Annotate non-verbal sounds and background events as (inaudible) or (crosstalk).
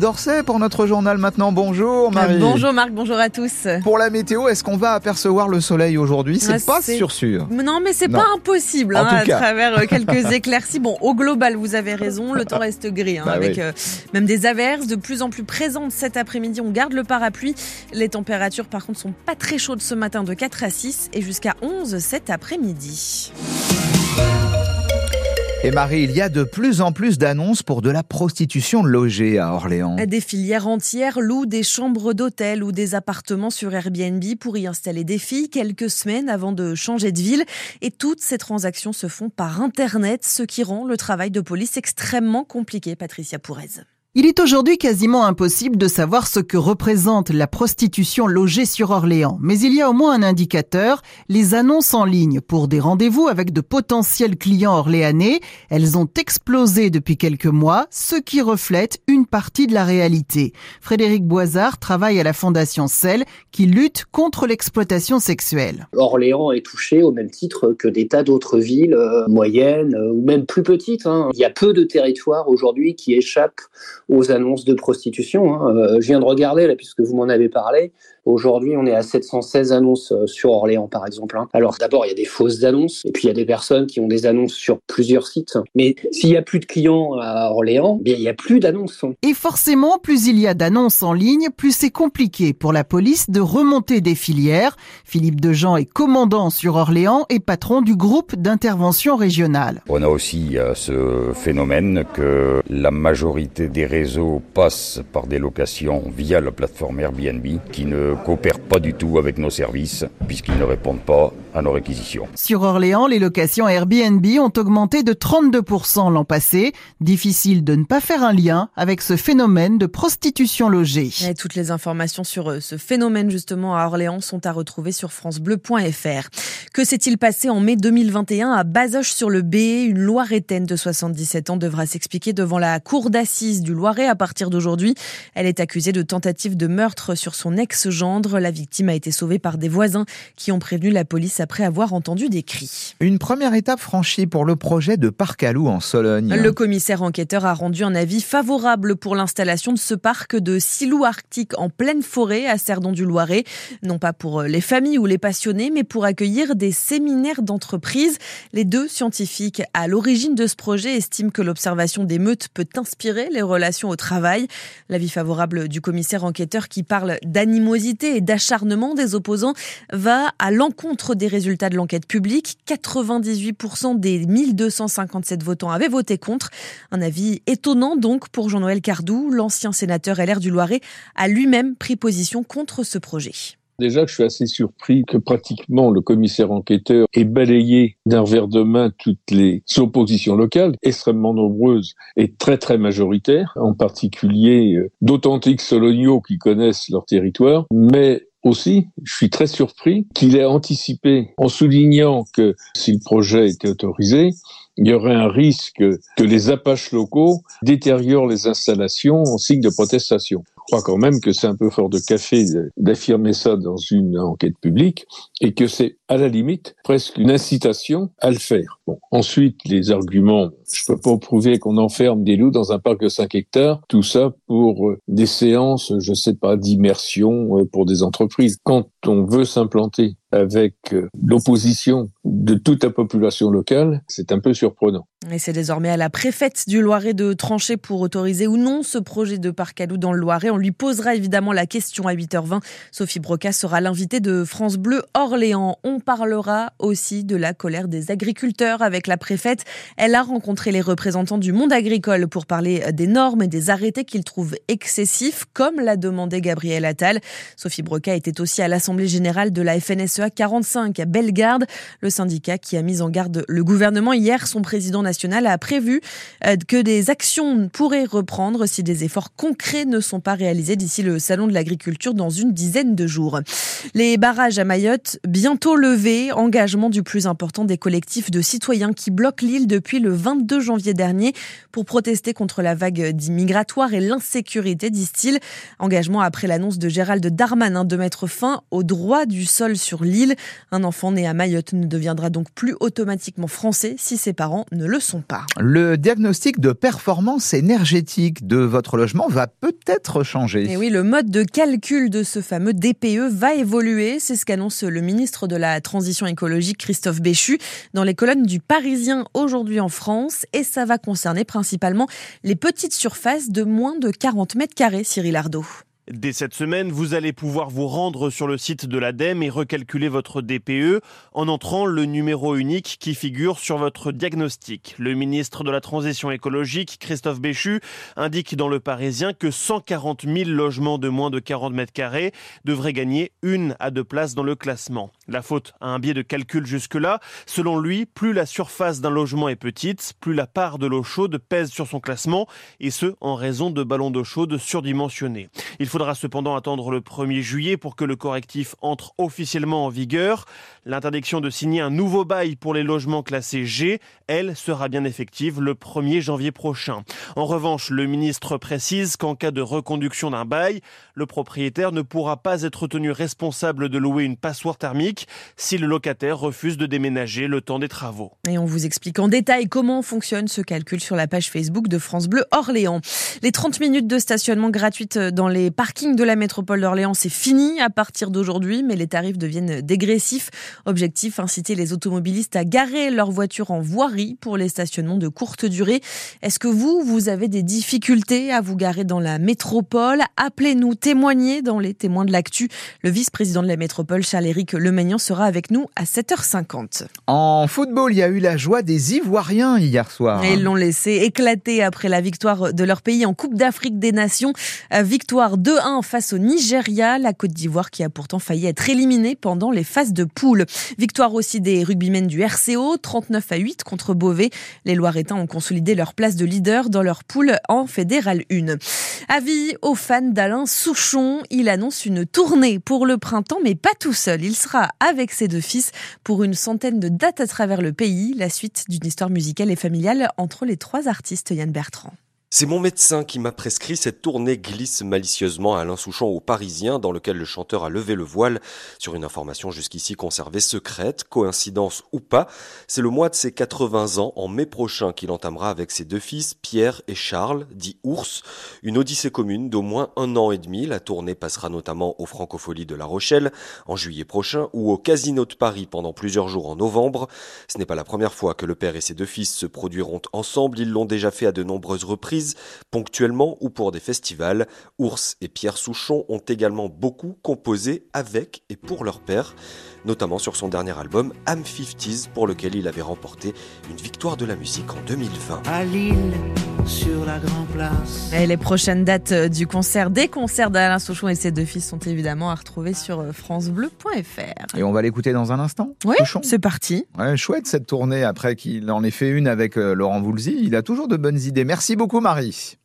D'Orsay pour notre journal maintenant. Bonjour Marie. Bonjour Marc, bonjour à tous. Pour la météo, est-ce qu'on va apercevoir le soleil aujourd'hui? C'est Ah, pas sûr sûr. Non, mais c'est pas impossible hein, à cas. travers euh, quelques (laughs) éclaircies. Bon, au global, vous avez raison, le temps reste gris, hein, Bah avec oui. euh, même des averses de plus en plus présentes cet après-midi. On garde le parapluie. Les températures, par contre, sont pas très chaudes ce matin, de 4 à 6 et jusqu'à 11 cet après-midi. Et Marie, il y a de plus en plus d'annonces pour de la prostitution logée à Orléans. Des filières entières louent des chambres d'hôtel ou des appartements sur Airbnb pour y installer des filles quelques semaines avant de changer de ville. Et toutes ces transactions se font par Internet, ce qui rend le travail de police extrêmement compliqué, Patricia Pourez. Il est aujourd'hui quasiment impossible de savoir ce que représente la prostitution logée sur Orléans. Mais il y a au moins un indicateur, les annonces en ligne pour des rendez-vous avec de potentiels clients orléanais. Elles ont explosé depuis quelques mois, ce qui reflète une partie de la réalité. Frédéric Boisard travaille à la Fondation Cell qui lutte contre l'exploitation sexuelle. Orléans est touché au même titre que des tas d'autres villes euh, moyennes euh, ou même plus petites. hein. Il y a peu de territoires aujourd'hui qui échappent aux annonces de prostitution. hein. Euh, je viens de regarder là puisque vous m'en avez parlé. Aujourd'hui, on est à 716 annonces euh, sur Orléans, par exemple. hein. Alors d'abord, il y a des fausses annonces et puis il y a des personnes qui ont des annonces sur plusieurs sites. Mais s'il y a plus de clients à Orléans, eh bien il y a plus d'annonces. hein. Et forcément, plus il y a d'annonces en ligne, plus c'est compliqué pour la police de remonter des filières. Philippe Dejean est commandant sur Orléans et patron du groupe d'intervention régionale. On a aussi euh, ce phénomène que la majorité des réseaux passent par des locations via la plateforme Airbnb qui ne coopèrent pas du tout avec nos services puisqu'ils ne répondent pas à nos réquisitions. Sur Orléans, les locations Airbnb ont augmenté de 32% l'an passé. Difficile de ne pas faire un lien avec ce phénomène de prostitution logée. Et toutes les informations sur euh, ce phénomène justement à Orléans sont à retrouver sur francebleu.fr. Que s'est-il passé en mai 2021 à Bazoches-sur-le-B Une Loiretaine de 77 ans devra s'expliquer devant la cour d'assises du Loiret à partir d'aujourd'hui. Elle est accusée de tentative de meurtre sur son ex-gendre. La victime a été sauvée par des voisins qui ont prévenu la police après avoir entendu des cris. Une première étape franchie pour le projet de parc à loup en Sologne. Le commissaire enquêteur a rendu un avis favorable pour l'installation de ce parc de six loups arctiques en pleine forêt à Cerdon-du-Loiret. Non pas pour les familles ou les passionnés, mais pour accueillir des séminaires d'entreprise. Les deux scientifiques à l'origine de ce projet estiment que l'observation des meutes peut inspirer les relations au travail. L'avis favorable du commissaire enquêteur qui parle d'animosité et d'acharnement des opposants va à l'encontre des résultats de l'enquête publique. 98% des 1257 votants avaient voté contre. Un avis étonnant donc pour Jean-Noël Cardou, l'ancien sénateur LR du Loiret, a lui-même pris position contre ce projet. Déjà je suis assez surpris que pratiquement le commissaire enquêteur ait balayé d'un revers de main toutes les oppositions locales, extrêmement nombreuses et très très majoritaires, en particulier euh, d'authentiques Soloniaux qui connaissent leur territoire, mais aussi, je suis très surpris qu'il ait anticipé en soulignant que si le projet était autorisé, il y aurait un risque que les apaches locaux détériorent les installations en signe de protestation. Je crois quand même que c'est un peu fort de café d'affirmer ça dans une enquête publique et que c'est à la limite presque une incitation à le faire. Bon, ensuite, les arguments, je peux pas prouver qu'on enferme des loups dans un parc de 5 hectares, tout ça pour euh, des séances, je sais pas, d'immersion euh, pour des entreprises. On veut s'implanter avec euh, l'opposition de toute la population locale, c'est un peu surprenant. Et c'est désormais à la préfète du Loiret de trancher pour autoriser ou non ce projet de parc à loups dans le Loiret. On lui posera évidemment la question à 8h20. Sophie Broca sera l'invitée de France Bleu Orléans. On parlera aussi de la colère des agriculteurs avec la préfète. Elle a rencontré les représentants du monde agricole pour parler des normes et des arrêtés qu'ils trouvent excessifs, comme l'a demandé Gabriel Attal. Sophie Broca était aussi à l'Assemblée générale de la FNSEA 45 à Bellegarde, le syndicat qui a mis en garde le gouvernement hier. Son président national a prévu euh, que des actions pourraient reprendre si des efforts concrets ne sont pas réalisés d'ici le salon de l'agriculture dans une dizaine de jours. Les barrages à Mayotte bientôt levés, engagement du plus important des collectifs de citoyens qui bloquent l'île depuis le 22 janvier dernier pour protester contre la vague migratoire et l'insécurité, disent-ils. Engagement après l'annonce de Gérald Darmanin de mettre fin aux droit du sol sur l'île. Un enfant né à Mayotte ne deviendra donc plus automatiquement français si ses parents ne le sont pas. Le diagnostic de performance énergétique de votre logement va peut-être changer. Et oui, le mode de calcul de ce fameux DPE va évoluer. C'est ce qu'annonce le ministre de la Transition écologique, Christophe Béchu, dans les colonnes du Parisien aujourd'hui en France. Et ça va concerner principalement les petites surfaces de moins de 40 mètres carrés, Cyril Ardo. Dès cette semaine, vous allez pouvoir vous rendre sur le site de l'ADEME et recalculer votre DPE en entrant le numéro unique qui figure sur votre diagnostic. Le ministre de la Transition écologique, Christophe Béchu, indique dans Le Parisien que 140 000 logements de moins de 40 mètres carrés devraient gagner une à deux places dans le classement. La faute a un biais de calcul jusque-là. Selon lui, plus la surface d'un logement est petite, plus la part de l'eau chaude pèse sur son classement, et ce, en raison de ballons d'eau chaude surdimensionnés. Faudra cependant attendre le 1er juillet pour que le correctif entre officiellement en vigueur. L'interdiction de signer un nouveau bail pour les logements classés G, elle, sera bien effective le 1er janvier prochain. En revanche, le ministre précise qu'en cas de reconduction d'un bail, le propriétaire ne pourra pas être tenu responsable de louer une passoire thermique si le locataire refuse de déménager le temps des travaux. Et on vous explique en détail comment fonctionne ce calcul sur la page Facebook de France Bleu Orléans. Les 30 minutes de stationnement gratuites dans les parking de la métropole d'Orléans, c'est fini à partir d'aujourd'hui, mais les tarifs deviennent dégressifs. Objectif, inciter les automobilistes à garer leur voiture en voirie pour les stationnements de courte durée. Est-ce que vous, vous avez des difficultés à vous garer dans la métropole? Appelez-nous, témoignez dans les témoins de l'actu. Le vice-président de la métropole, Charles-Éric Lemaignan, sera avec nous à 7h50. En football, il y a eu la joie des Ivoiriens hier soir. Et ils l'ont laissé éclater après la victoire de leur pays en Coupe d'Afrique des Nations. Victoire 2-1 face au Nigeria, la Côte d'Ivoire qui a pourtant failli être éliminée pendant les phases de poule. Victoire aussi des rugbymen du RCO, 39 à 8 contre Beauvais. Les Loiretains ont consolidé leur place de leader dans leur poule en Fédéral 1. Avis aux fans d'Alain Souchon, il annonce une tournée pour le printemps, mais pas tout seul. Il sera avec ses deux fils pour une centaine de dates à travers le pays, la suite d'une histoire musicale et familiale entre les trois artistes Yann Bertrand. C'est mon médecin qui m'a prescrit cette tournée glisse malicieusement à Alain Souchon au Parisien dans lequel le chanteur a levé le voile sur une information jusqu'ici conservée secrète, coïncidence ou pas. C'est le mois de ses 80 ans en mai prochain qu'il entamera avec ses deux fils, Pierre et Charles, dit Ours, une odyssée commune d'au moins un an et demi. La tournée passera notamment aux Francopholies de La Rochelle en juillet prochain ou au Casino de Paris pendant plusieurs jours en novembre. Ce n'est pas la première fois que le père et ses deux fils se produiront ensemble. Ils l'ont déjà fait à de nombreuses reprises ponctuellement ou pour des festivals. Ours et Pierre Souchon ont également beaucoup composé avec et pour leur père, notamment sur son dernier album Am 50s pour lequel il avait remporté une victoire de la musique en 2020. À Lille, sur la Grand Place. Et les prochaines dates euh, du concert, des concerts d'Alain Souchon et ses deux fils sont évidemment à retrouver sur euh, francebleu.fr. Et on va l'écouter dans un instant. Oui, Souchon. c'est parti. Ouais, chouette cette tournée après qu'il en ait fait une avec euh, Laurent Voulzy. Il a toujours de bonnes idées. Merci beaucoup Marie.